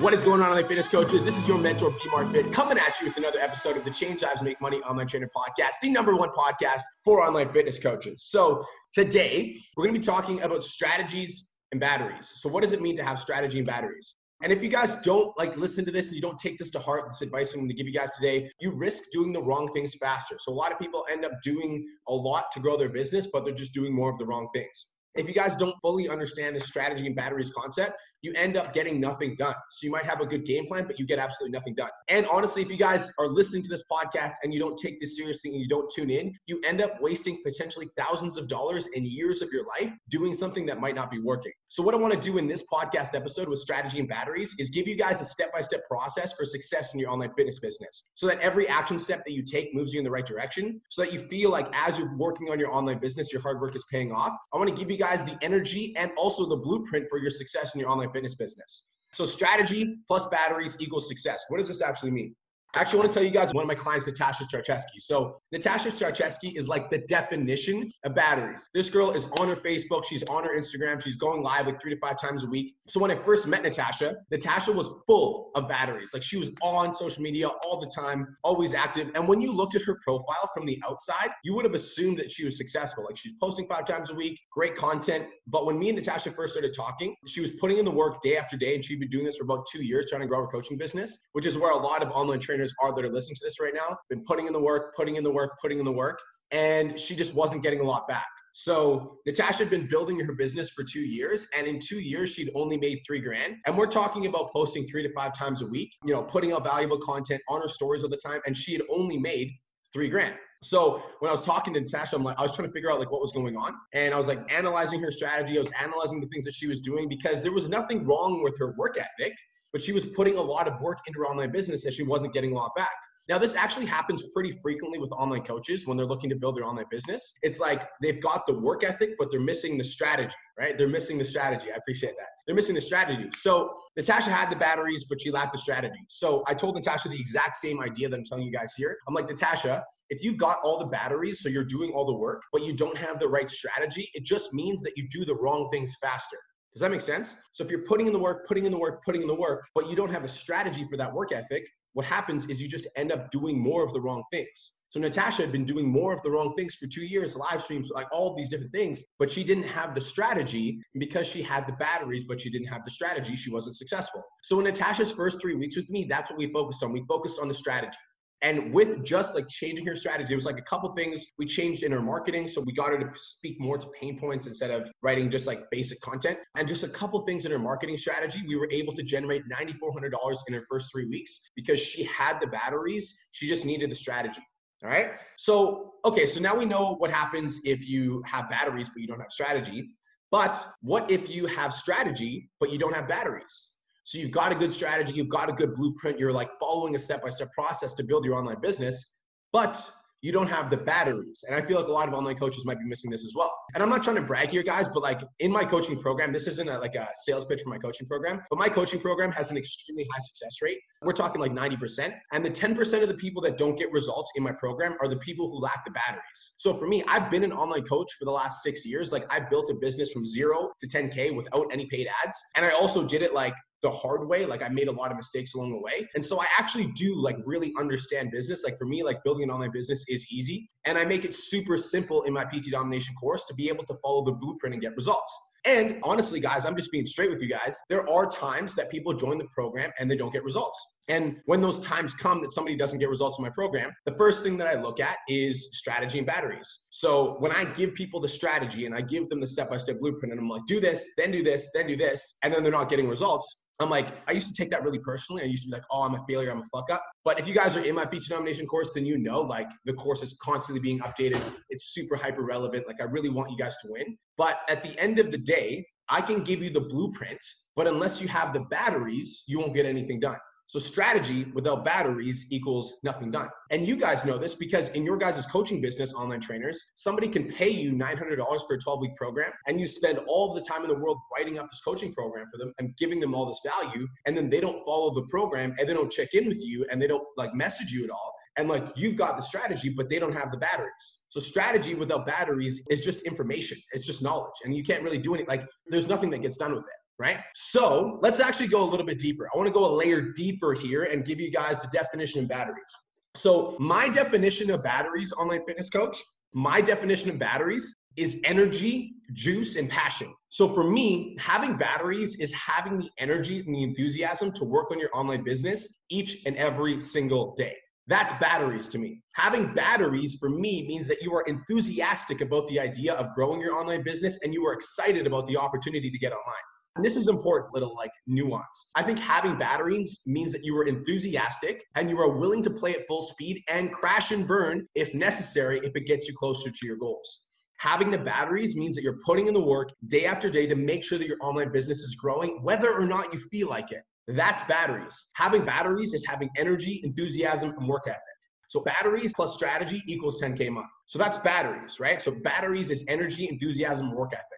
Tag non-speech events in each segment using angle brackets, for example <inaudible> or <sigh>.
What is going on, online fitness coaches? This is your mentor, B Mark Fit, coming at you with another episode of the Change Lives Make Money Online Trainer Podcast, the number one podcast for online fitness coaches. So, today we're going to be talking about strategies and batteries. So, what does it mean to have strategy and batteries? And if you guys don't like listen to this and you don't take this to heart, this advice I'm going to give you guys today, you risk doing the wrong things faster. So a lot of people end up doing a lot to grow their business, but they're just doing more of the wrong things. If you guys don't fully understand the strategy and batteries concept, you end up getting nothing done. So you might have a good game plan, but you get absolutely nothing done. And honestly, if you guys are listening to this podcast and you don't take this seriously and you don't tune in, you end up wasting potentially thousands of dollars and years of your life doing something that might not be working. So what I want to do in this podcast episode with strategy and batteries is give you guys a step-by-step process for success in your online fitness business. So that every action step that you take moves you in the right direction, so that you feel like as you're working on your online business, your hard work is paying off. I want to give you guys the energy and also the blueprint for your success in your online fitness business. So strategy plus batteries equals success. What does this actually mean? I actually, I want to tell you guys one of my clients, Natasha Charcheski. So Natasha Charcheski is like the definition of batteries. This girl is on her Facebook. She's on her Instagram. She's going live like three to five times a week. So when I first met Natasha, Natasha was full of batteries. Like she was on social media all the time, always active. And when you looked at her profile from the outside, you would have assumed that she was successful. Like she's posting five times a week, great content. But when me and Natasha first started talking, she was putting in the work day after day. And she'd been doing this for about two years, trying to grow her coaching business, which is where a lot of online trainers trainers are that are listening to this right now, been putting in the work, putting in the work, putting in the work, and she just wasn't getting a lot back. So Natasha had been building her business for two years, and in two years she'd only made three grand. And we're talking about posting three to five times a week, you know, putting out valuable content on her stories all the time, and she had only made three grand. So when I was talking to Natasha, I'm like, I was trying to figure out like what was going on, and I was like analyzing her strategy. I was analyzing the things that she was doing because there was nothing wrong with her work ethic but she was putting a lot of work into her online business and she wasn't getting a lot back. Now, this actually happens pretty frequently with online coaches when they're looking to build their online business. It's like they've got the work ethic, but they're missing the strategy, right? They're missing the strategy. I appreciate that. They're missing the strategy. So, Natasha had the batteries, but she lacked the strategy. So, I told Natasha the exact same idea that I'm telling you guys here. I'm like, Natasha, if you've got all the batteries, so you're doing all the work, but you don't have the right strategy, it just means that you do the wrong things faster. Does that make sense? So if you're putting in the work, putting in the work, putting in the work, but you don't have a strategy for that work ethic, what happens is you just end up doing more of the wrong things. So Natasha had been doing more of the wrong things for two years, live streams, like all of these different things, but she didn't have the strategy because she had the batteries, but she didn't have the strategy. She wasn't successful. So in Natasha's first three weeks with me, that's what we focused on. We focused on the strategy. And with just like changing her strategy, it was like a couple things we changed in her marketing. So we got her to speak more to pain points instead of writing just like basic content. And just a couple things in her marketing strategy, we were able to generate $9,400 in her first three weeks because she had the batteries. She just needed the strategy. All right. So, okay. So now we know what happens if you have batteries, but you don't have strategy. But what if you have strategy, but you don't have batteries? So you've got a good strategy, you've got a good blueprint, you're like following a step by step process to build your online business, but you don't have the batteries. And I feel like a lot of online coaches might be missing this as well. And I'm not trying to brag here, guys, but like in my coaching program, this isn't a, like a sales pitch for my coaching program, but my coaching program has an extremely high success rate. We're talking like 90%. And the 10% of the people that don't get results in my program are the people who lack the batteries. So for me, I've been an online coach for the last six years. Like I built a business from zero to 10K without any paid ads. And I also did it like the hard way. Like I made a lot of mistakes along the way. And so I actually do like really understand business. Like for me, like building an online business is easy. And I make it super simple in my PT domination course to be able to follow the blueprint and get results. And honestly, guys, I'm just being straight with you guys. There are times that people join the program and they don't get results. And when those times come that somebody doesn't get results in my program, the first thing that I look at is strategy and batteries. So when I give people the strategy and I give them the step by step blueprint and I'm like, do this, then do this, then do this, and then they're not getting results, I'm like, I used to take that really personally. I used to be like, oh, I'm a failure, I'm a fuck up. But if you guys are in my PT Domination course, then you know like the course is constantly being updated. It's super hyper relevant. Like I really want you guys to win. But at the end of the day, I can give you the blueprint, but unless you have the batteries, you won't get anything done. So strategy without batteries equals nothing done. And you guys know this because in your guys' coaching business, online trainers, somebody can pay you $900 for a 12 week program and you spend all the time in the world writing up this coaching program for them and giving them all this value. And then they don't follow the program and they don't check in with you and they don't like message you at all. And like you've got the strategy, but they don't have the batteries. So strategy without batteries is just information. It's just knowledge. And you can't really do anything. Like there's nothing that gets done with it right? So let's actually go a little bit deeper. I want to go a layer deeper here and give you guys the definition of batteries. So my definition of batteries, online fitness coach, my definition of batteries is energy, juice, and passion. So for me, having batteries is having the energy and the enthusiasm to work on your online business each and every single day. That's batteries to me. Having batteries for me means that you are enthusiastic about the idea of growing your online business and you are excited about the opportunity to get online. And this is important little like nuance. I think having batteries means that you are enthusiastic and you are willing to play at full speed and crash and burn if necessary if it gets you closer to your goals. Having the batteries means that you're putting in the work day after day to make sure that your online business is growing, whether or not you feel like it. That's batteries. Having batteries is having energy, enthusiasm, and work ethic. So batteries plus strategy equals 10K month. So that's batteries, right? So batteries is energy, enthusiasm, work ethic.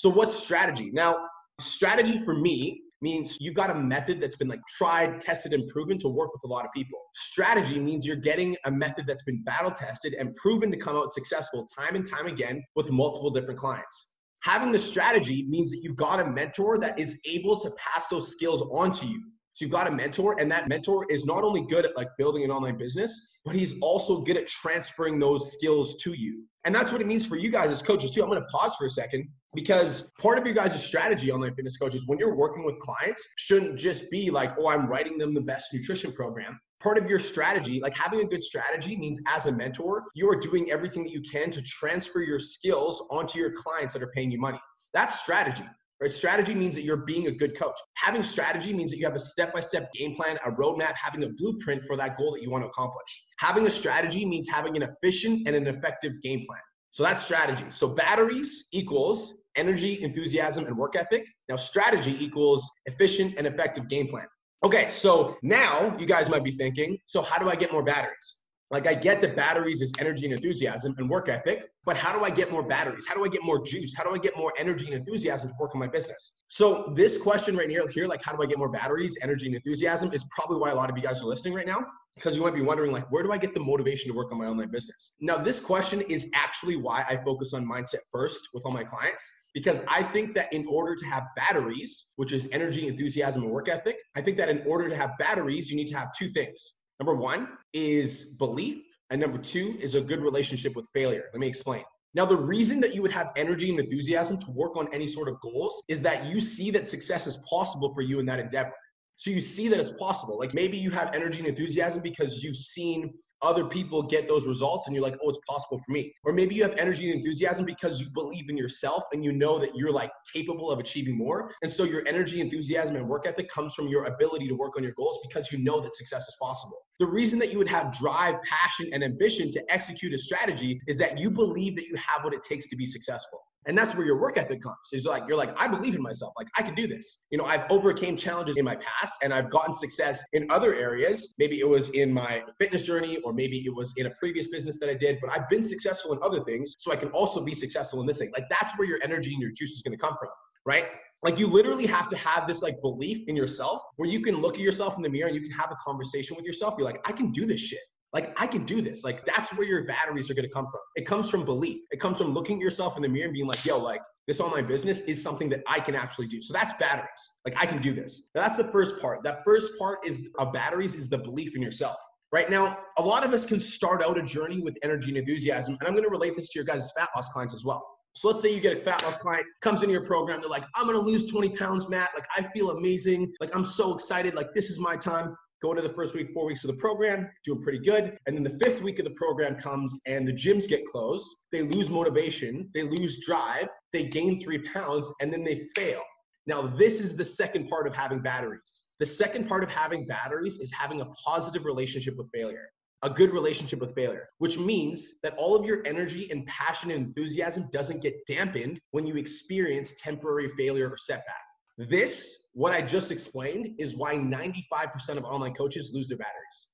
So what's strategy? Now, strategy for me means you've got a method that's been like tried, tested, and proven to work with a lot of people. Strategy means you're getting a method that's been battle tested and proven to come out successful time and time again with multiple different clients. Having the strategy means that you've got a mentor that is able to pass those skills on to you. So you've got a mentor, and that mentor is not only good at like building an online business, but he's also good at transferring those skills to you. And that's what it means for you guys as coaches too. I'm going to pause for a second because part of your guys' strategy, online fitness coaches, when you're working with clients, shouldn't just be like, oh, I'm writing them the best nutrition program. Part of your strategy, like having a good strategy, means as a mentor, you are doing everything that you can to transfer your skills onto your clients that are paying you money. That's strategy. Right? Strategy means that you're being a good coach. Having strategy means that you have a step-by-step game plan, a roadmap, having a blueprint for that goal that you want to accomplish. Having a strategy means having an efficient and an effective game plan. So that's strategy. So batteries equals energy, enthusiasm, and work ethic. Now strategy equals efficient and effective game plan. Okay, so now you guys might be thinking, so how do I get more batteries? Like I get that batteries is energy and enthusiasm and work ethic, but how do I get more batteries? How do I get more juice? How do I get more energy and enthusiasm to work on my business? So this question right here, here, like how do I get more batteries, energy and enthusiasm is probably why a lot of you guys are listening right now. Because you might be wondering, like, where do I get the motivation to work on my online business? Now, this question is actually why I focus on mindset first with all my clients because I think that in order to have batteries, which is energy, enthusiasm, and work ethic, I think that in order to have batteries, you need to have two things. Number one is belief, and number two is a good relationship with failure. Let me explain. Now, the reason that you would have energy and enthusiasm to work on any sort of goals is that you see that success is possible for you in that endeavor. So you see that it's possible. Like maybe you have energy and enthusiasm because you've seen other people get those results and you're like, oh, it's possible for me. Or maybe you have energy and enthusiasm because you believe in yourself and you know that you're like capable of achieving more. And so your energy, enthusiasm, and work ethic comes from your ability to work on your goals because you know that success is possible. The reason that you would have drive, passion, and ambition to execute a strategy is that you believe that you have what it takes to be successful. And that's where your work ethic comes. Is like you're like, I believe in myself. Like I can do this. You know, I've overcame challenges in my past and I've gotten success in other areas. Maybe it was in my fitness journey or maybe it was in a previous business that I did, but I've been successful in other things. So I can also be successful in this thing. Like that's where your energy and your juice is going to come from. Right. Like you literally have to have this like belief in yourself where you can look at yourself in the mirror and you can have a conversation with yourself. You're like, I can do this shit. Like I can do this. Like that's where your batteries are going to come from. It comes from belief. It comes from looking at yourself in the mirror and being like, yo, like this online business is something that I can actually do. So that's batteries. Like I can do this. Now, that's the first part. That first part is of batteries is the belief in yourself. Right now, a lot of us can start out a journey with energy and enthusiasm. And I'm going to relate this to your guys' fat loss clients as well. So let's say you get a fat loss client, comes into your program, they're like, I'm gonna lose 20 pounds, Matt. Like, I feel amazing. Like, I'm so excited. Like, this is my time go into the first week, four weeks of the program, doing pretty good. And then the fifth week of the program comes and the gyms get closed. They lose motivation, they lose drive, they gain three pounds, and then they fail. Now, this is the second part of having batteries. The second part of having batteries is having a positive relationship with failure, a good relationship with failure, which means that all of your energy and passion and enthusiasm doesn't get dampened when you experience temporary failure or setback. This, what I just explained, is why 95% of online coaches lose their batteries.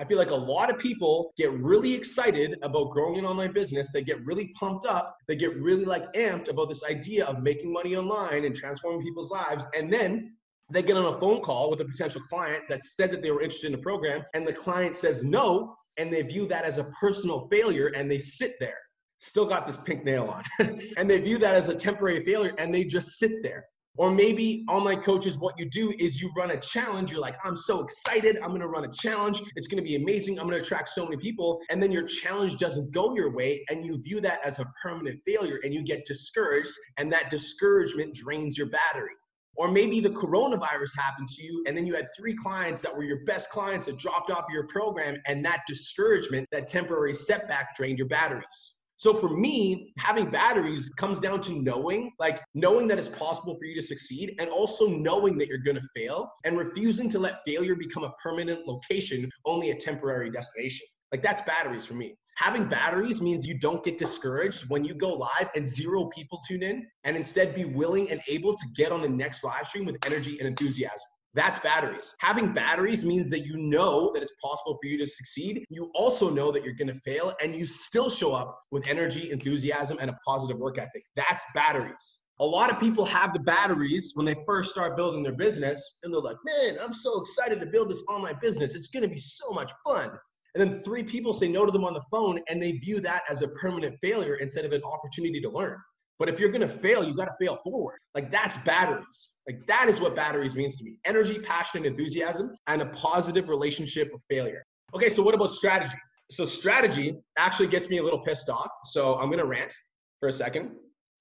I feel like a lot of people get really excited about growing an online business. They get really pumped up. They get really like amped about this idea of making money online and transforming people's lives. And then they get on a phone call with a potential client that said that they were interested in the program, and the client says no, and they view that as a personal failure and they sit there. Still got this pink nail on. <laughs> and they view that as a temporary failure and they just sit there. Or maybe online coaches, what you do is you run a challenge. You're like, I'm so excited. I'm going to run a challenge. It's going to be amazing. I'm going to attract so many people. And then your challenge doesn't go your way. And you view that as a permanent failure and you get discouraged. And that discouragement drains your battery. Or maybe the coronavirus happened to you, and then you had three clients that were your best clients that dropped off your program, and that discouragement, that temporary setback drained your batteries. So for me, having batteries comes down to knowing, like knowing that it's possible for you to succeed and also knowing that you're going to fail and refusing to let failure become a permanent location, only a temporary destination. Like that's batteries for me. Having batteries means you don't get discouraged when you go live and zero people tune in and instead be willing and able to get on the next live stream with energy and enthusiasm. That's batteries. Having batteries means that you know that it's possible for you to succeed. You also know that you're going to fail and you still show up with energy, enthusiasm, and a positive work ethic. That's batteries. A lot of people have the batteries when they first start building their business and they're like, man, I'm so excited to build this online business. It's going to be so much fun. And then three people say no to them on the phone and they view that as a permanent failure instead of an opportunity to learn. But if you're gonna fail, you gotta fail forward. Like that's batteries. Like that is what batteries means to me. Energy, passion, and enthusiasm, and a positive relationship with failure. Okay, so what about strategy? So strategy actually gets me a little pissed off. So I'm gonna rant for a second.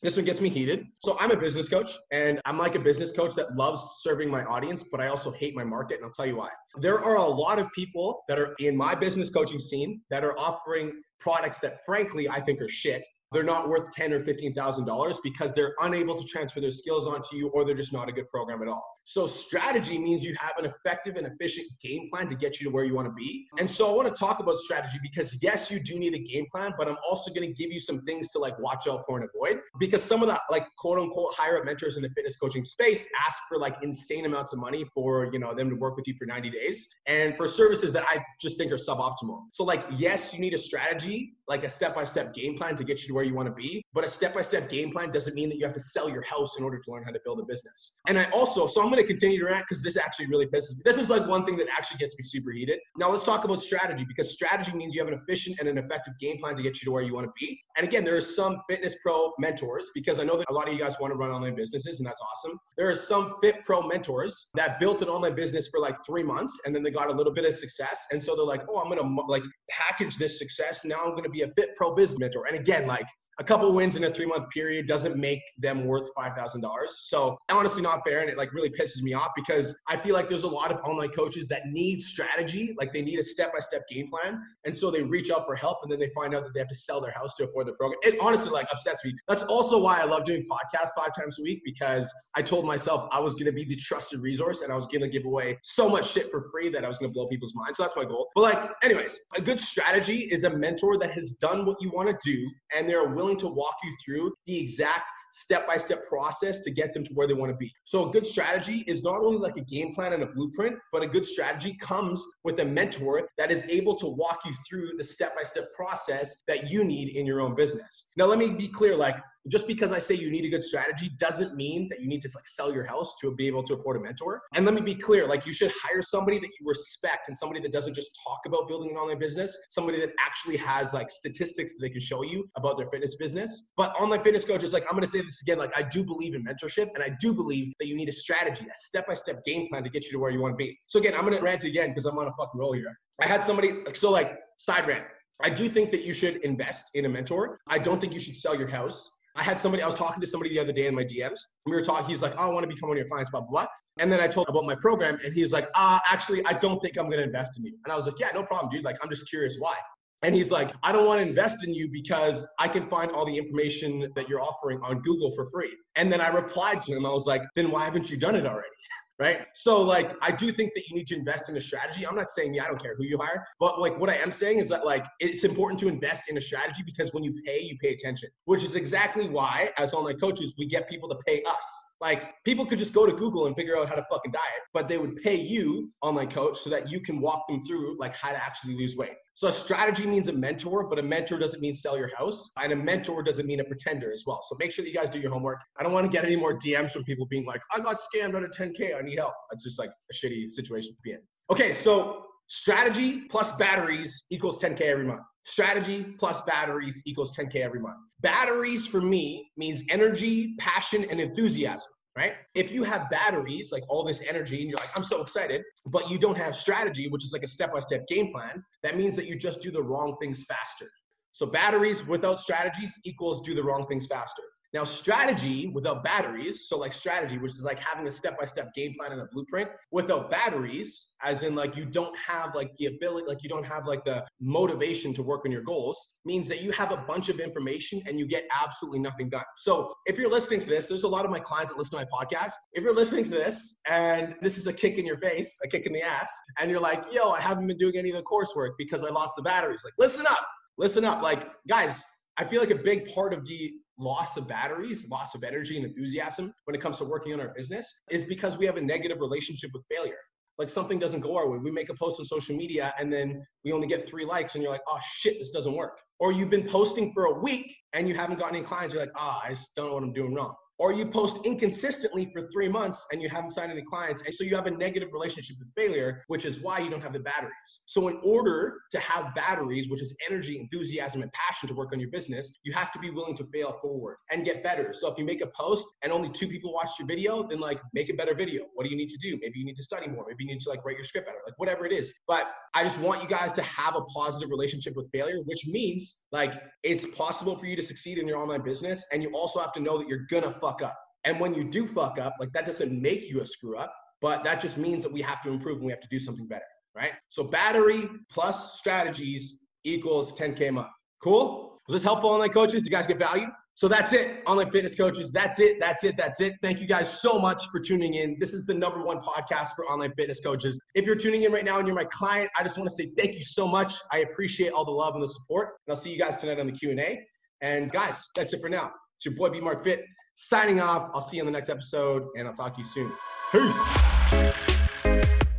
This one gets me heated. So I'm a business coach and I'm like a business coach that loves serving my audience, but I also hate my market. And I'll tell you why. There are a lot of people that are in my business coaching scene that are offering products that frankly I think are shit they're not worth ten or fifteen thousand dollars because they're unable to transfer their skills onto you, or they're just not a good program at all. So strategy means you have an effective and efficient game plan to get you to where you want to be. And so I want to talk about strategy because yes, you do need a game plan, but I'm also going to give you some things to like watch out for and avoid because some of the like quote unquote higher up mentors in the fitness coaching space ask for like insane amounts of money for, you know, them to work with you for 90 days and for services that I just think are suboptimal. So like, yes, you need a strategy, like a step-by-step game plan to get you to where you want to be, but a step-by-step game plan doesn't mean that you have to sell your house in order to learn how to build a business. And I also, so I'm going to continue to rant because this actually really pisses me. This is like one thing that actually gets me super heated. Now let's talk about strategy because strategy means you have an efficient and an effective game plan to get you to where you want to be. And again, there are some fitness pro mentors because I know that a lot of you guys want to run online businesses and that's awesome. There are some fit pro mentors that built an online business for like three months and then they got a little bit of success. And so they're like, oh, I'm going to like package this success. Now I'm going to be a fit pro business mentor. And again, like a couple wins in a three month period doesn't make them worth $5,000. So honestly not fair. And it like really pisses me off because I feel like there's a lot of online coaches that need strategy. Like they need a step-by-step game plan. And so they reach out for help and then they find out that they have to sell their house to afford the program. It honestly like upsets me. That's also why I love doing podcasts five times a week because I told myself I was going to be the trusted resource and I was going to give away so much shit for free that I was going to blow people's minds. So that's my goal. But like, anyways, a good strategy is a mentor that has done what you want to do and they're willing willing to walk you through the exact step by step process to get them to where they want to be. So, a good strategy is not only like a game plan and a blueprint, but a good strategy comes with a mentor that is able to walk you through the step by step process that you need in your own business. Now, let me be clear like, just because I say you need a good strategy doesn't mean that you need to like sell your house to be able to afford a mentor. And let me be clear, like you should hire somebody that you respect and somebody that doesn't just talk about building an online business, somebody that actually has like statistics that they can show you about their fitness business. But online fitness coaches, like I'm gonna say this again, like I do believe in mentorship and I do believe that you need a strategy, a step-by-step game plan to get you to where you want to be. So again, I'm gonna rant again because I'm on a fucking roll here. I had somebody so like side rant. I do think that you should invest in a mentor. I don't think you should sell your house. I had somebody, I was talking to somebody the other day in my DMs. We were talking, he's like, oh, I want to become one of your clients, blah, blah, blah. And then I told him about my program, and he's like, ah, actually, I don't think I'm going to invest in you. And I was like, yeah, no problem, dude. Like, I'm just curious why. And he's like, I don't want to invest in you because I can find all the information that you're offering on Google for free. And then I replied to him, I was like, then why haven't you done it already? <laughs> right? So like I do think that you need to invest in a strategy. I'm not saying yeah, I don't care who you hire, but like what I am saying is that like it's important to invest in a strategy because when you pay, you pay attention, which is exactly why as online coaches we get people to pay us. Like people could just go to Google and figure out how to fucking diet, but they would pay you online coach so that you can walk them through like how to actually lose weight. So a strategy means a mentor, but a mentor doesn't mean sell your house. And a mentor doesn't mean a pretender as well. So make sure that you guys do your homework. I don't want to get any more DMs from people being like, I got scammed out of 10K. I need help. That's just like a shitty situation to be in. Okay, so strategy plus batteries equals 10K every month. Strategy plus batteries equals 10K every month. Batteries for me means energy, passion, and enthusiasm right? If you have batteries, like all this energy, and you're like, I'm so excited, but you don't have strategy, which is like a step by step game plan, that means that you just do the wrong things faster. So batteries without strategies equals do the wrong things faster. Now, strategy without batteries, so like strategy, which is like having a step by step game plan and a blueprint, without batteries, as in like you don't have like the ability, like you don't have like the motivation to work on your goals, means that you have a bunch of information and you get absolutely nothing done. So if you're listening to this, there's a lot of my clients that listen to my podcast. If you're listening to this and this is a kick in your face, a kick in the ass, and you're like, yo, I haven't been doing any of the coursework because I lost the batteries, like listen up, listen up. Like, guys, I feel like a big part of the loss of batteries, loss of energy and enthusiasm when it comes to working on our business is because we have a negative relationship with failure. Like something doesn't go our way. We make a post on social media and then we only get three likes and you're like, oh shit, this doesn't work. Or you've been posting for a week and you haven't gotten any clients. You're like, ah, oh, I just don't know what I'm doing wrong or you post inconsistently for three months and you haven't signed any clients. And so you have a negative relationship with failure, which is why you don't have the batteries. So, in order to have batteries, which is energy, enthusiasm, and passion to work on your business, you have to be willing to fail forward and get better. So, if you make a post and only two people watch your video, then like make a better video. What do you need to do? Maybe you need to study more. Maybe you need to like write your script better, like whatever it is. But I just want you guys to have a positive relationship with failure, which means like it's possible for you to succeed in your online business. And you also have to know that you're gonna fuck up. And when you do fuck up, like that doesn't make you a screw up, but that just means that we have to improve and we have to do something better, right? So battery plus strategies equals 10K a month. Cool? Was this helpful online coaches? Do you guys get value? So that's it, online fitness coaches. That's it. That's it. That's it. Thank you guys so much for tuning in. This is the number one podcast for online fitness coaches. If you're tuning in right now and you're my client, I just want to say thank you so much. I appreciate all the love and the support. And I'll see you guys tonight on the Q&A. And guys, that's it for now. It's your boy B Mark Fit signing off. I'll see you on the next episode, and I'll talk to you soon. Peace.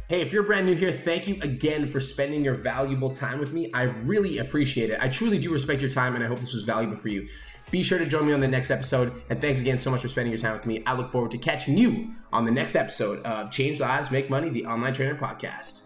Hey, if you're brand new here, thank you again for spending your valuable time with me. I really appreciate it. I truly do respect your time, and I hope this was valuable for you. Be sure to join me on the next episode. And thanks again so much for spending your time with me. I look forward to catching you on the next episode of Change Lives, Make Money, the Online Trainer Podcast.